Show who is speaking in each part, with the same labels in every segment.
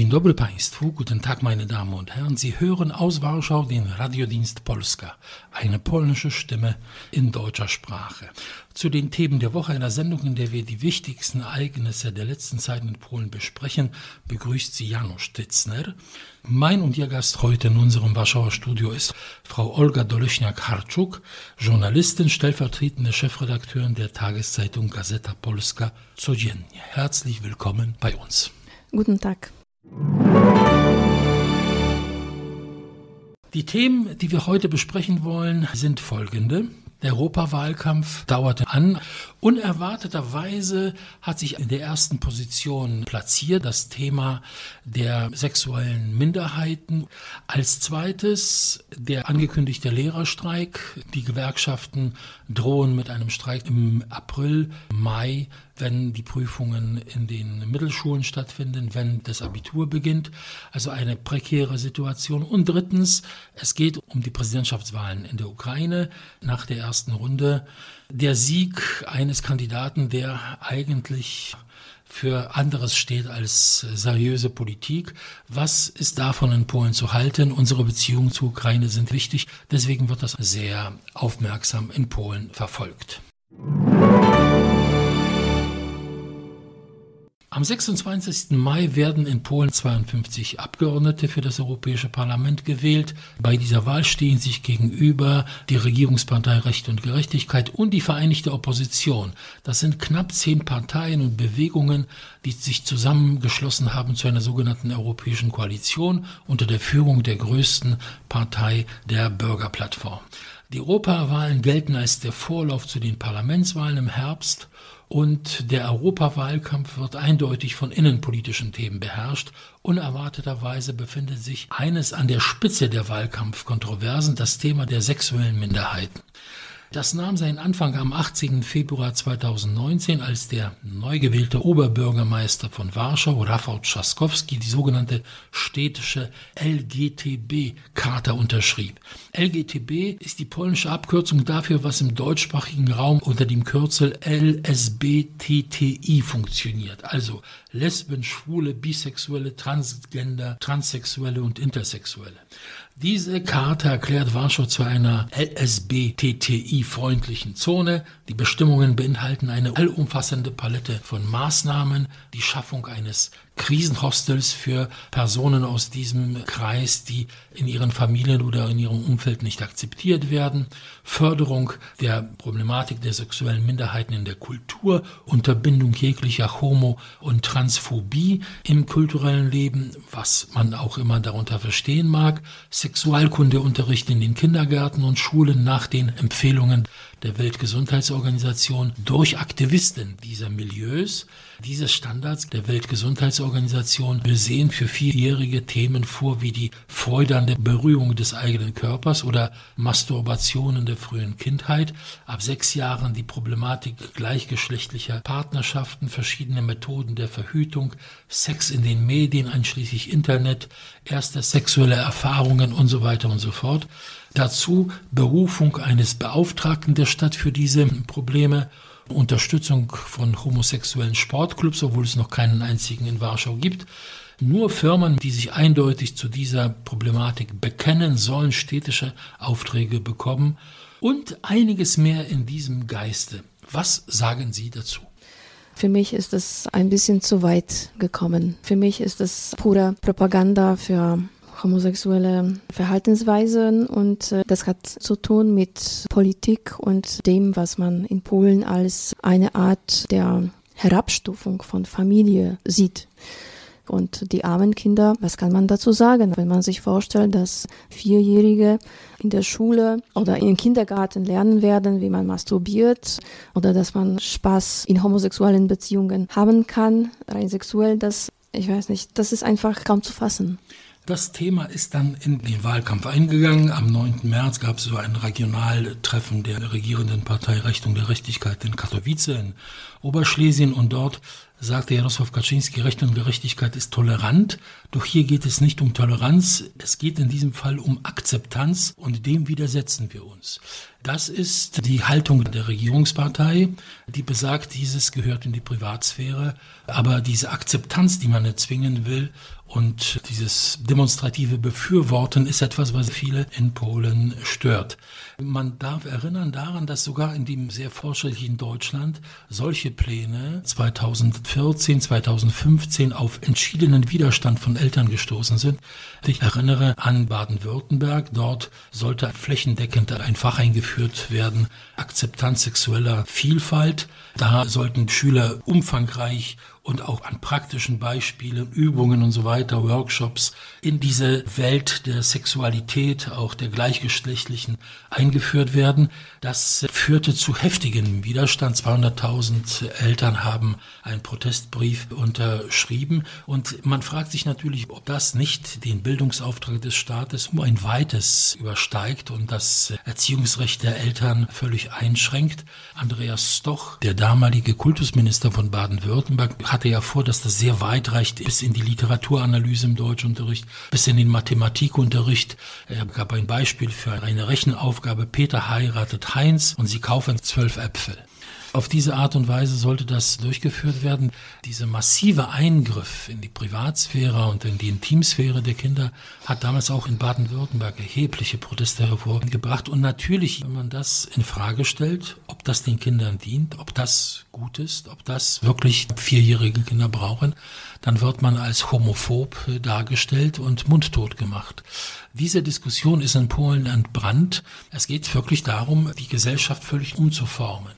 Speaker 1: Dzień dobry Państwu, guten Tag meine Damen und Herren. Sie hören aus Warschau den Radiodienst Polska, eine polnische Stimme in deutscher Sprache. Zu den Themen der Woche einer Sendung, in der wir die wichtigsten Ereignisse der letzten Zeit in Polen besprechen, begrüßt sie Janusz Titzner. Mein und Ihr Gast heute in unserem Warschauer Studio ist Frau Olga Doleśniak-Harczuk, Journalistin, stellvertretende Chefredakteurin der Tageszeitung Gazeta Polska codziennie. Herzlich willkommen bei uns.
Speaker 2: Guten Tag.
Speaker 1: Die Themen, die wir heute besprechen wollen, sind folgende. Der Europawahlkampf dauerte an. Unerwarteterweise hat sich in der ersten Position platziert das Thema der sexuellen Minderheiten. Als zweites der angekündigte Lehrerstreik. Die Gewerkschaften drohen mit einem Streik im April, Mai wenn die Prüfungen in den Mittelschulen stattfinden, wenn das Abitur beginnt. Also eine prekäre Situation. Und drittens, es geht um die Präsidentschaftswahlen in der Ukraine nach der ersten Runde. Der Sieg eines Kandidaten, der eigentlich für anderes steht als seriöse Politik. Was ist davon in Polen zu halten? Unsere Beziehungen zur Ukraine sind wichtig. Deswegen wird das sehr aufmerksam in Polen verfolgt. Am 26. Mai werden in Polen 52 Abgeordnete für das Europäische Parlament gewählt. Bei dieser Wahl stehen sich gegenüber die Regierungspartei Recht und Gerechtigkeit und die Vereinigte Opposition. Das sind knapp zehn Parteien und Bewegungen, die sich zusammengeschlossen haben zu einer sogenannten Europäischen Koalition unter der Führung der größten Partei der Bürgerplattform. Die Europawahlen gelten als der Vorlauf zu den Parlamentswahlen im Herbst und der Europawahlkampf wird eindeutig von innenpolitischen Themen beherrscht. Unerwarteterweise befindet sich eines an der Spitze der Wahlkampfkontroversen, das Thema der sexuellen Minderheiten. Das nahm seinen Anfang am 18. Februar 2019, als der neu gewählte Oberbürgermeister von Warschau, Rafał Trzaskowski, die sogenannte städtische LGTB-Charta unterschrieb. LGTB ist die polnische Abkürzung dafür, was im deutschsprachigen Raum unter dem Kürzel LSBTTI funktioniert. Also Lesben, Schwule, Bisexuelle, Transgender, Transsexuelle und Intersexuelle. Diese Karte erklärt Warschau zu einer LSBTTI-freundlichen Zone. Die Bestimmungen beinhalten eine allumfassende Palette von Maßnahmen, die Schaffung eines Krisenhostels für Personen aus diesem Kreis, die in ihren Familien oder in ihrem Umfeld nicht akzeptiert werden, Förderung der Problematik der sexuellen Minderheiten in der Kultur, Unterbindung jeglicher Homo- und Transphobie im kulturellen Leben, was man auch immer darunter verstehen mag, Sexualkundeunterricht in den Kindergärten und Schulen nach den Empfehlungen der Weltgesundheitsorganisation durch Aktivisten dieser Milieus. Diese Standards der Weltgesundheitsorganisation sehen für vierjährige Themen vor wie die der Berührung des eigenen Körpers oder Masturbation in der frühen Kindheit. Ab sechs Jahren die Problematik gleichgeschlechtlicher Partnerschaften, verschiedene Methoden der Verhütung, Sex in den Medien einschließlich Internet, erste sexuelle Erfahrungen und so weiter und so fort. Dazu Berufung eines Beauftragten der Stadt für diese Probleme, Unterstützung von homosexuellen Sportclubs, obwohl es noch keinen einzigen in Warschau gibt. Nur Firmen, die sich eindeutig zu dieser Problematik bekennen, sollen städtische Aufträge bekommen und einiges mehr in diesem Geiste. Was sagen Sie dazu?
Speaker 2: Für mich ist es ein bisschen zu weit gekommen. Für mich ist es pure Propaganda für homosexuelle Verhaltensweisen und äh, das hat zu tun mit Politik und dem, was man in Polen als eine Art der Herabstufung von Familie sieht. Und die armen Kinder, was kann man dazu sagen, wenn man sich vorstellt, dass Vierjährige in der Schule oder im Kindergarten lernen werden, wie man masturbiert oder dass man Spaß in homosexuellen Beziehungen haben kann, rein sexuell, das, ich weiß nicht, das ist einfach kaum zu fassen.
Speaker 1: Das Thema ist dann in den Wahlkampf eingegangen. Am 9. März gab es so ein Regionaltreffen der regierenden Partei Recht und Gerechtigkeit in Katowice in Oberschlesien und dort sagte Jaroslaw Kaczynski, Recht und Gerechtigkeit ist tolerant, doch hier geht es nicht um Toleranz, es geht in diesem Fall um Akzeptanz und dem widersetzen wir uns. Das ist die Haltung der Regierungspartei, die besagt, dieses gehört in die Privatsphäre, aber diese Akzeptanz, die man erzwingen will Und dieses demonstrative Befürworten ist etwas, was viele in Polen stört. Man darf erinnern daran, dass sogar in dem sehr fortschrittlichen Deutschland solche Pläne 2014, 2015 auf entschiedenen Widerstand von Eltern gestoßen sind. Ich erinnere an Baden-Württemberg. Dort sollte flächendeckend ein Fach eingeführt werden, Akzeptanz sexueller Vielfalt. Da sollten Schüler umfangreich und auch an praktischen Beispielen, Übungen und so weiter, Workshops in diese Welt der Sexualität, auch der gleichgeschlechtlichen eingeführt werden. Das führte zu heftigem Widerstand. 200.000 Eltern haben einen Protestbrief unterschrieben und man fragt sich natürlich, ob das nicht den Bildungsauftrag des Staates um ein weites übersteigt und das Erziehungsrecht der Eltern völlig einschränkt. Andreas Stoch, der damalige Kultusminister von Baden-Württemberg, hatte ja vor, dass das sehr weit reicht bis in die Literaturanalyse im Deutschunterricht, bis in den Mathematikunterricht. Er gab ein Beispiel für eine Rechenaufgabe. Peter heiratet Heinz und sie kaufen zwölf Äpfel. Auf diese Art und Weise sollte das durchgeführt werden. Dieser massive Eingriff in die Privatsphäre und in die Intimsphäre der Kinder hat damals auch in Baden-Württemberg erhebliche Proteste hervorgebracht. Und natürlich, wenn man das in Frage stellt, ob das den Kindern dient, ob das gut ist, ob das wirklich vierjährige Kinder brauchen, dann wird man als homophob dargestellt und mundtot gemacht. Diese Diskussion ist in Polen entbrannt. Es geht wirklich darum, die Gesellschaft völlig umzuformen.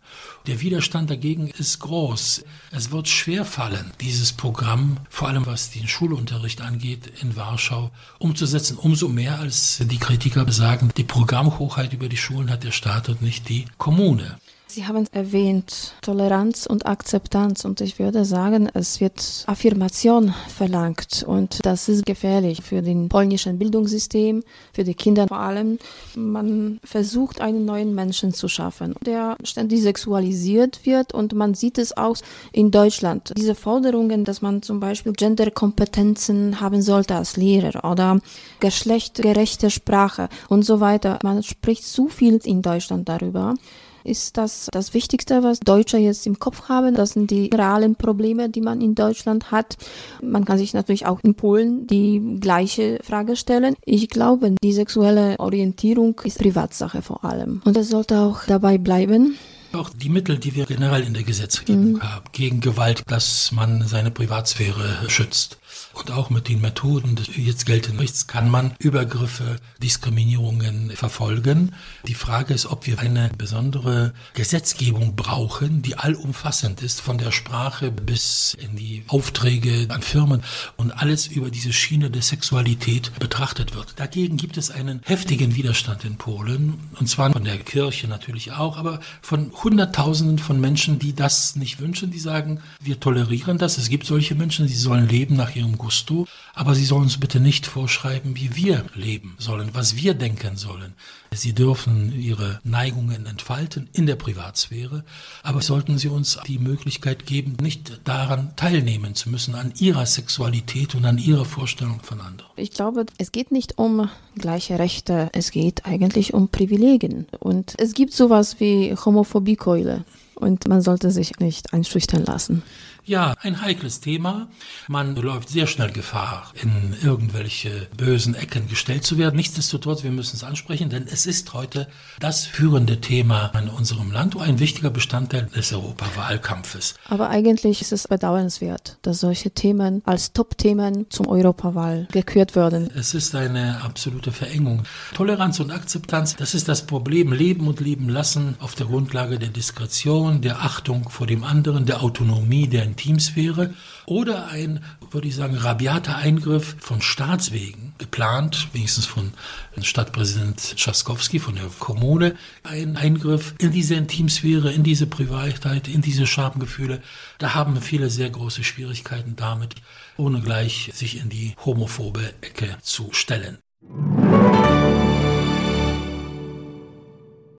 Speaker 1: Der Widerstand dagegen ist groß. Es wird schwer fallen, dieses Programm, vor allem was den Schulunterricht angeht, in Warschau umzusetzen. Umso mehr, als die Kritiker sagen, die Programmhochheit über die Schulen hat der Staat und nicht die Kommune.
Speaker 2: Sie haben erwähnt Toleranz und Akzeptanz und ich würde sagen, es wird Affirmation verlangt und das ist gefährlich für den polnischen Bildungssystem, für die Kinder vor allem. Man versucht einen neuen Menschen zu schaffen, der ständig sexualisiert wird und man sieht es auch in Deutschland. Diese Forderungen, dass man zum Beispiel Genderkompetenzen haben sollte als Lehrer oder geschlechtgerechte Sprache und so weiter. Man spricht zu viel in Deutschland darüber ist das das Wichtigste, was Deutsche jetzt im Kopf haben. Das sind die realen Probleme, die man in Deutschland hat. Man kann sich natürlich auch in Polen die gleiche Frage stellen. Ich glaube, die sexuelle Orientierung ist Privatsache vor allem. Und es sollte auch dabei bleiben.
Speaker 1: Auch die Mittel, die wir generell in der Gesetzgebung mhm. haben, gegen Gewalt, dass man seine Privatsphäre schützt und auch mit den Methoden des jetzt geltenden Rechts kann man Übergriffe, Diskriminierungen verfolgen. Die Frage ist, ob wir eine besondere Gesetzgebung brauchen, die allumfassend ist, von der Sprache bis in die Aufträge an Firmen und alles über diese Schiene der Sexualität betrachtet wird. Dagegen gibt es einen heftigen Widerstand in Polen, und zwar von der Kirche natürlich auch, aber von Hunderttausenden von Menschen, die das nicht wünschen, die sagen, wir tolerieren das. Es gibt solche Menschen, die sollen leben nach ihrem Gusto, aber sie sollen uns bitte nicht vorschreiben, wie wir leben sollen, was wir denken sollen. Sie dürfen ihre Neigungen entfalten in der Privatsphäre, aber sollten sie uns die Möglichkeit geben, nicht daran teilnehmen zu müssen, an ihrer Sexualität und an ihrer Vorstellung von anderen.
Speaker 2: Ich glaube, es geht nicht um gleiche Rechte, es geht eigentlich um Privilegien. Und es gibt sowas wie Homophobiekeule und man sollte sich nicht einschüchtern lassen.
Speaker 1: Ja, ein heikles Thema. Man läuft sehr schnell Gefahr, in irgendwelche bösen Ecken gestellt zu werden. Nichtsdestotrotz, wir müssen es ansprechen, denn es ist heute das führende Thema in unserem Land und ein wichtiger Bestandteil des Europawahlkampfes.
Speaker 2: Aber eigentlich ist es bedauernswert, dass solche Themen als Top-Themen zum Europawahl gekürt werden.
Speaker 1: Es ist eine absolute Verengung. Toleranz und Akzeptanz, das ist das Problem. Leben und leben lassen auf der Grundlage der Diskretion, der Achtung vor dem anderen, der Autonomie, der Intimsphäre oder ein, würde ich sagen, rabiater Eingriff von Staatswegen, geplant, wenigstens von Stadtpräsident Tschaskowski von der Kommune, ein Eingriff in diese Intimsphäre, in diese Privatheit, in diese Schamgefühle. Da haben viele sehr große Schwierigkeiten damit, ohne gleich sich in die homophobe Ecke zu stellen.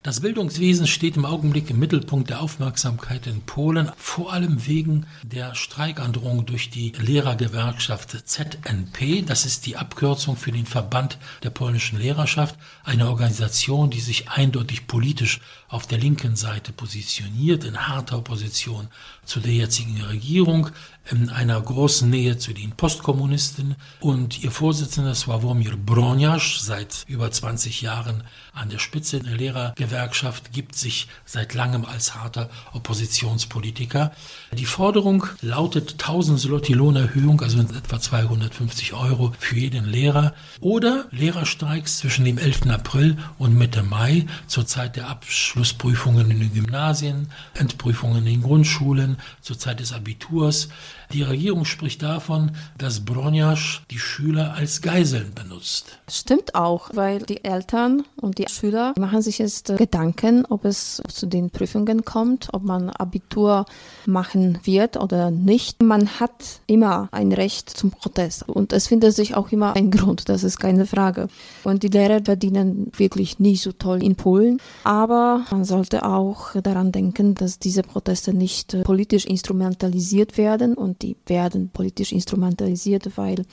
Speaker 1: Das Bildungswesen steht im Augenblick im Mittelpunkt der Aufmerksamkeit in Polen, vor allem wegen der Streikandrohung durch die Lehrergewerkschaft ZNP. Das ist die Abkürzung für den Verband der polnischen Lehrerschaft, eine Organisation, die sich eindeutig politisch auf der linken Seite positioniert, in harter Opposition zu der jetzigen Regierung. in einer großen Nähe zu den Postkommunisten und ihr Vorsitzender Sławomir Broniasz, seit über 20 Jahren an der Spitze der Lehrergewerkschaft, gibt sich seit langem als harter Oppositionspolitiker. Die Forderung lautet 1000 Zloty Lohnerhöhung, also etwa 250 Euro für jeden Lehrer oder Lehrerstreiks zwischen dem 11. April und Mitte Mai zur Zeit der Abschlussprüfungen in den Gymnasien, Endprüfungen in den Grundschulen, zur Zeit des Abiturs. Die Regierung spricht davon, dass Broniasch die Schüler als Geiseln benutzt.
Speaker 2: Stimmt auch, weil die Eltern und die Schüler machen sich jetzt Gedanken, ob es zu den Prüfungen kommt, ob man Abitur machen wird oder nicht. Man hat immer ein Recht zum Protest und es findet sich auch immer ein Grund, das ist keine Frage. Und die Lehrer verdienen wirklich nicht so toll in Polen, aber man sollte auch daran denken, dass diese Proteste nicht äh, politisch instrumentalisiert werden und die werden politisch instrumentalisiert, weil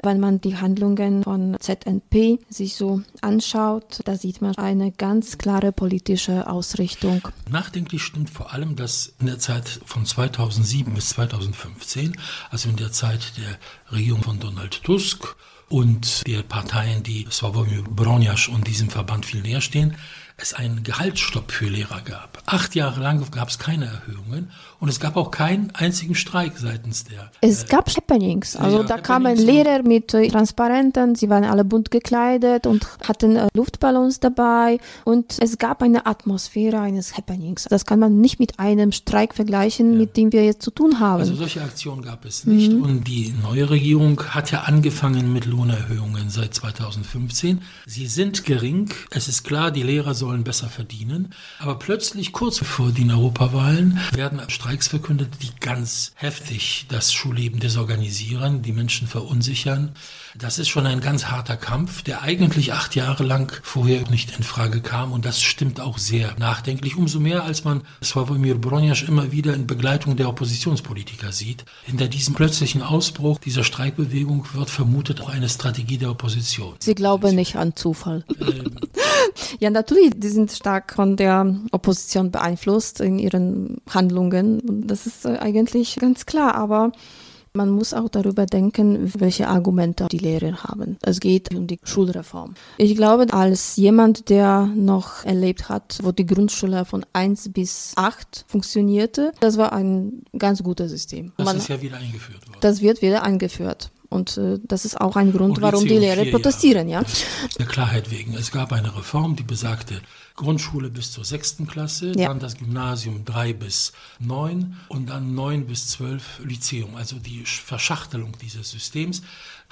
Speaker 2: wenn man die Handlungen von ZNP sich so anschaut, da sieht man eine ganz klare politische Ausrichtung.
Speaker 1: Nachdenklich stimmt vor allem, dass in der Zeit von 2007 bis 2015, also in der Zeit der Regierung von Donald Tusk und der Parteien, die Sławomir Broniasz und diesem Verband viel näher stehen, es einen Gehaltsstopp für Lehrer gab. Acht Jahre lang gab es keine Erhöhungen und es gab auch keinen einzigen Streik seitens der.
Speaker 2: Es äh, gab Happenings. Also ja, da kamen Lehrer mit äh, Transparenten, sie waren alle bunt gekleidet und hatten äh, Luftballons dabei und es gab eine Atmosphäre eines Happenings. Das kann man nicht mit einem Streik vergleichen, ja. mit dem wir jetzt zu tun haben.
Speaker 1: Also solche Aktionen gab es nicht mhm. und die neue Regierung hat ja angefangen mit Lohnerhöhungen seit 2015. Sie sind gering. Es ist klar, die Lehrer sollen besser verdienen, aber plötzlich kurz vor den Europawahlen werden Streiks Streiks verkündet, die ganz heftig das Schulleben desorganisieren, die Menschen verunsichern. Das ist schon ein ganz harter Kampf, der eigentlich acht Jahre lang vorher nicht in Frage kam und das stimmt auch sehr nachdenklich. Umso mehr, als man Sławomir Broniasz immer wieder in Begleitung der Oppositionspolitiker sieht. Hinter diesem plötzlichen Ausbruch dieser Streikbewegung wird vermutet auch eine Strategie der Opposition.
Speaker 2: Sie glauben nicht an Zufall. Ähm, ja, natürlich, die sind stark von der Opposition beeinflusst in ihren Handlungen. Das ist äh, eigentlich ganz klar, aber man muss auch darüber denken, welche Argumente die Lehrer haben. Es geht um die Schulreform. Ich glaube, als jemand, der noch erlebt hat, wo die Grundschule von 1 bis 8 funktionierte, das war ein ganz gutes System.
Speaker 1: Das Man, ist ja wieder eingeführt worden.
Speaker 2: Das wird wieder eingeführt. Und äh, das ist auch ein Grund, warum die Lehrer protestieren. Ja?
Speaker 1: Der Klarheit wegen. Es gab eine Reform, die besagte Grundschule bis zur sechsten Klasse, ja. dann das Gymnasium drei bis neun und dann neun bis zwölf Lyzeum. Also die Verschachtelung dieses Systems.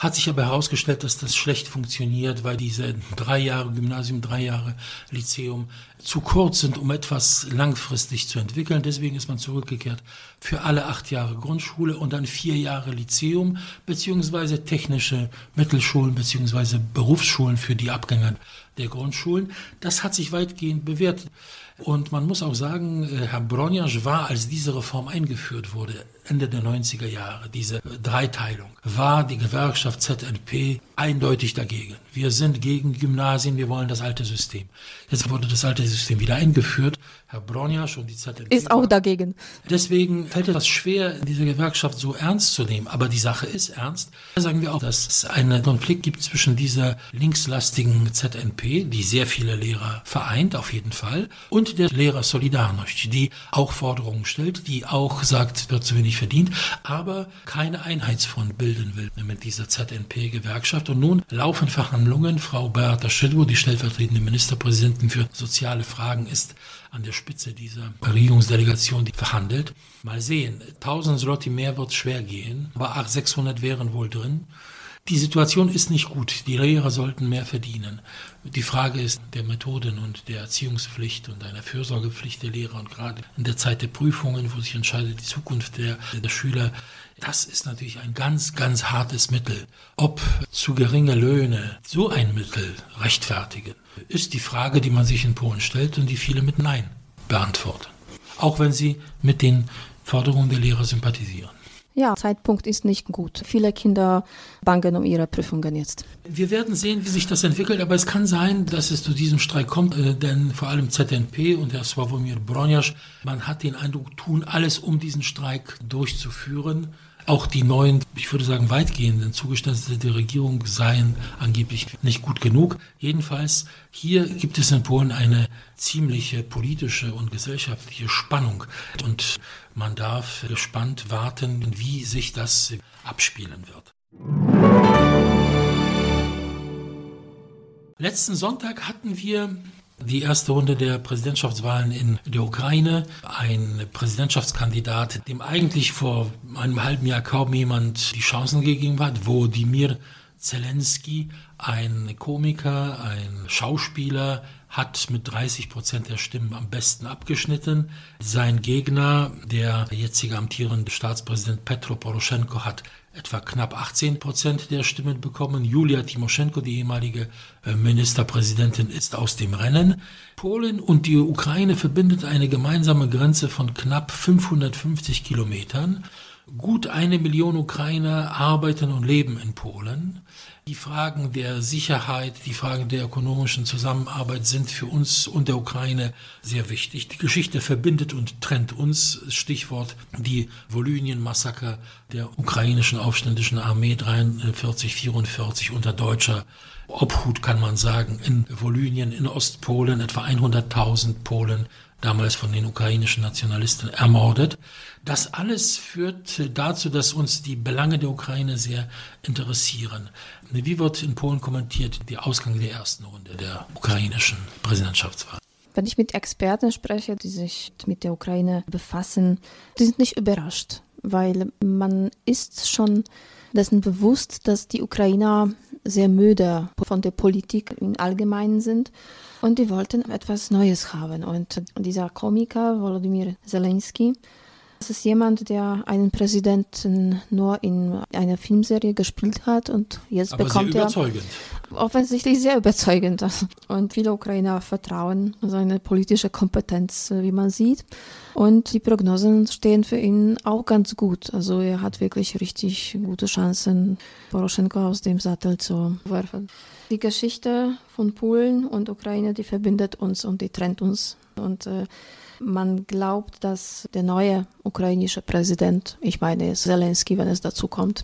Speaker 1: Hat sich aber herausgestellt, dass das schlecht funktioniert, weil diese drei Jahre Gymnasium, drei Jahre Lyzeum zu kurz sind, um etwas langfristig zu entwickeln. Deswegen ist man zurückgekehrt für alle acht Jahre Grundschule und dann vier Jahre Lyzeum beziehungsweise technische Mittelschulen beziehungsweise Berufsschulen für die Abgänger der Grundschulen. Das hat sich weitgehend bewährt. Und man muss auch sagen, äh, Herr Bronjasch war, als diese Reform eingeführt wurde, Ende der 90er Jahre, diese Dreiteilung, war die Gewerkschaft ZNP eindeutig dagegen. Wir sind gegen Gymnasien, wir wollen das alte System. Jetzt wurde das alte System wieder eingeführt. Herr Bronjasch und die ZNP
Speaker 2: ist auch dagegen.
Speaker 1: Deswegen fällt es schwer, diese Gewerkschaft so ernst zu nehmen. Aber die Sache ist ernst. Da sagen wir auch, dass es einen Konflikt gibt zwischen dieser linkslastigen ZNP, die sehr viele Lehrer vereint, auf jeden Fall, und der Lehrer Solidarność, die auch Forderungen stellt, die auch sagt, wird zu wenig verdient, aber keine Einheitsfront bilden will mit dieser ZNP-Gewerkschaft. Und nun laufen Verhandlungen. Frau Beata Schidwo, die stellvertretende Ministerpräsidentin für soziale Fragen, ist an der Spitze dieser Regierungsdelegation, die verhandelt. Mal sehen, 1000 Slotti mehr wird schwer gehen, aber 600 wären wohl drin. Die Situation ist nicht gut. Die Lehrer sollten mehr verdienen. Die Frage ist der Methoden und der Erziehungspflicht und einer Fürsorgepflicht der Lehrer und gerade in der Zeit der Prüfungen, wo sich entscheidet die Zukunft der, der Schüler, das ist natürlich ein ganz, ganz hartes Mittel. Ob zu geringe Löhne so ein Mittel rechtfertigen, ist die Frage, die man sich in Polen stellt und die viele mit Nein beantworten. Auch wenn sie mit den Forderungen der Lehrer sympathisieren.
Speaker 2: Ja, Zeitpunkt ist nicht gut. Viele Kinder bangen um ihre Prüfungen jetzt.
Speaker 1: Wir werden sehen, wie sich das entwickelt, aber es kann sein, dass es zu diesem Streik kommt, äh, denn vor allem ZNP und Herr Sławomir Broniasz, man hat den Eindruck, tun alles, um diesen Streik durchzuführen. Auch die neuen, ich würde sagen, weitgehenden Zugeständnisse der Regierung seien angeblich nicht gut genug. Jedenfalls, hier gibt es in Polen eine ziemliche politische und gesellschaftliche Spannung. Und man darf gespannt warten, wie sich das abspielen wird. Letzten Sonntag hatten wir die erste Runde der Präsidentschaftswahlen in der Ukraine. Ein Präsidentschaftskandidat, dem eigentlich vor einem halben Jahr kaum jemand die Chancen gegeben hat, Wodimir Zelensky, ein Komiker, ein Schauspieler, hat mit 30 Prozent der Stimmen am besten abgeschnitten. Sein Gegner, der jetzige amtierende Staatspräsident Petro Poroschenko, hat etwa knapp 18 Prozent der Stimmen bekommen. Julia Timoschenko, die ehemalige äh, Ministerpräsidentin, ist aus dem Rennen. Polen und die Ukraine verbindet eine gemeinsame Grenze von knapp 550 Kilometern. Gut eine Million Ukrainer arbeiten und leben in Polen. Die Fragen der Sicherheit, die Fragen der ökonomischen Zusammenarbeit sind für uns und der Ukraine sehr wichtig. Die Geschichte verbindet und trennt uns. Stichwort die Volynien-Massaker der ukrainischen aufständischen Armee 43, 44 unter deutscher Obhut, kann man sagen, in Volynien, in Ostpolen, etwa 100.000 Polen damals von den ukrainischen Nationalisten ermordet. Das alles führt dazu, dass uns die Belange der Ukraine sehr interessieren. Wie wird in Polen kommentiert der Ausgang der ersten Runde der ukrainischen Präsidentschaftswahl?
Speaker 2: Wenn ich mit Experten spreche, die sich mit der Ukraine befassen, die sind nicht überrascht, weil man ist schon dessen bewusst, dass die Ukrainer sehr müde von der Politik im Allgemeinen sind und die wollten etwas Neues haben. Und dieser Komiker Volodymyr Zelensky das ist jemand, der einen Präsidenten nur in einer Filmserie gespielt hat und jetzt Aber bekommt
Speaker 1: er
Speaker 2: offensichtlich sehr überzeugend. Und viele Ukrainer vertrauen seine politische Kompetenz, wie man sieht. Und die Prognosen stehen für ihn auch ganz gut. Also er hat wirklich richtig gute Chancen, Poroschenko aus dem Sattel zu werfen. Die Geschichte von Polen und Ukraine, die verbindet uns und die trennt uns. Und äh, man glaubt, dass der neue ukrainische Präsident, ich meine Zelensky, wenn es dazu kommt,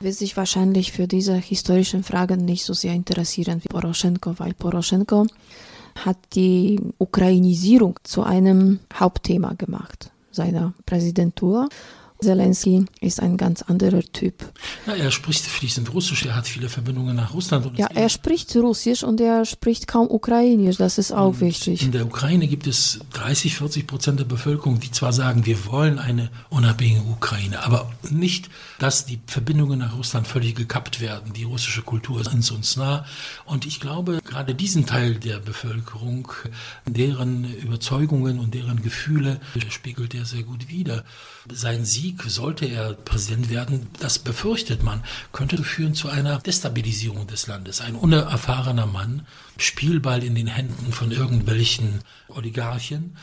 Speaker 2: wird sich wahrscheinlich für diese historischen Fragen nicht so sehr interessieren wie Poroschenko, weil Poroschenko hat die Ukrainisierung zu einem Hauptthema gemacht seiner Präsidentur Zelensky ist ein ganz anderer Typ.
Speaker 1: Ja, er spricht fließend Russisch, er hat viele Verbindungen nach Russland.
Speaker 2: ja, er spricht Russisch und er spricht kaum Ukrainisch, das ist auch wichtig.
Speaker 1: In der Ukraine gibt es 30, 40 Prozent der Bevölkerung, die zwar sagen, wir wollen eine unabhängige Ukraine, aber nicht, dass die Verbindungen nach Russland völlig gekappt werden. Die russische Kultur ist uns nah. Und ich glaube, gerade diesen Teil der Bevölkerung, deren Überzeugungen und deren Gefühle spiegelt er sehr gut wider. Sein Sieg, sollte er Präsident werden, das befürchtet man, könnte führen zu einer Destabilisierung des Landes. Ein unerfahrener Mann, Spielball in den Händen von irgendwelchen Oligarchen,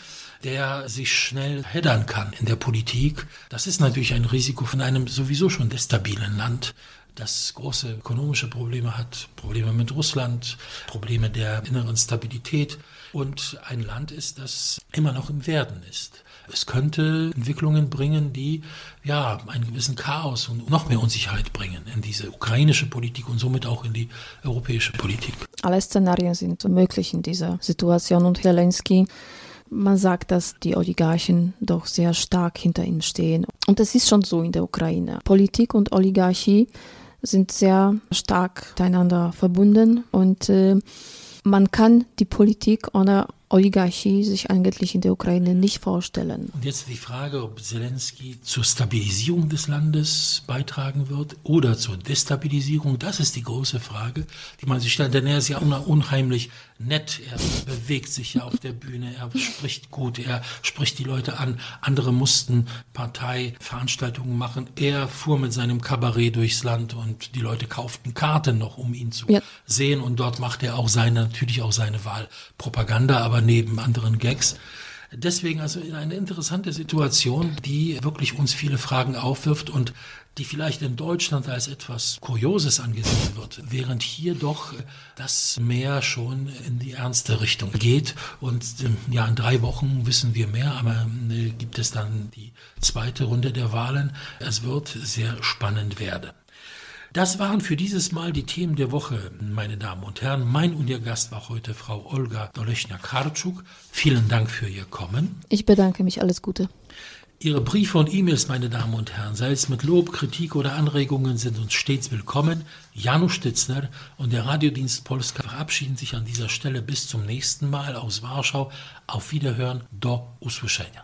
Speaker 1: der sich schnell heddern kann in der Politik. Das ist natürlich ein Risiko von einem sowieso schon destabilen Land das große ökonomische Probleme hat, Probleme mit Russland, Probleme der inneren Stabilität und ein Land ist, das immer noch im Werden ist. Es könnte Entwicklungen bringen, die ja einen gewissen Chaos und noch mehr Unsicherheit bringen in diese ukrainische Politik und somit auch in die europäische Politik.
Speaker 2: Alle Szenarien sind möglich in dieser Situation und Zelensky man sagt, dass die Oligarchen doch sehr stark hinter ihm stehen. Und es ist schon so in der Ukraine. Politik und Oligarchie sind sehr stark miteinander verbunden und äh, man kann die Politik ohne Oligarchie sich eigentlich in der Ukraine nicht vorstellen.
Speaker 1: Und jetzt die Frage, ob Zelensky zur Stabilisierung des Landes beitragen wird oder zur Destabilisierung. Das ist die große Frage, die man sich stellt. Denn er ist ja unheimlich nett. Er bewegt sich ja auf der Bühne. Er spricht gut. Er spricht die Leute an. Andere mussten Parteiveranstaltungen machen. Er fuhr mit seinem Kabarett durchs Land und die Leute kauften Karten noch, um ihn zu ja. sehen. Und dort macht er auch seine, natürlich auch seine Wahlpropaganda. Aber neben anderen Gags. Deswegen also eine interessante Situation, die wirklich uns viele Fragen aufwirft und die vielleicht in Deutschland als etwas Kurioses angesehen wird, während hier doch das mehr schon in die ernste Richtung geht. Und ähm, ja, in drei Wochen wissen wir mehr, aber äh, gibt es dann die zweite Runde der Wahlen. Es wird sehr spannend werden. Das waren für dieses Mal die Themen der Woche, meine Damen und Herren. Mein und Ihr Gast war heute Frau Olga Dolechner-Karczuk. Vielen Dank für Ihr Kommen.
Speaker 2: Ich bedanke mich. Alles Gute.
Speaker 1: Ihre Briefe und E-Mails, meine Damen und Herren, sei es mit Lob, Kritik oder Anregungen, sind uns stets willkommen. Janusz Stitzner und der Radiodienst Polska verabschieden sich an dieser Stelle bis zum nächsten Mal aus Warschau. Auf Wiederhören, do usłyszenia.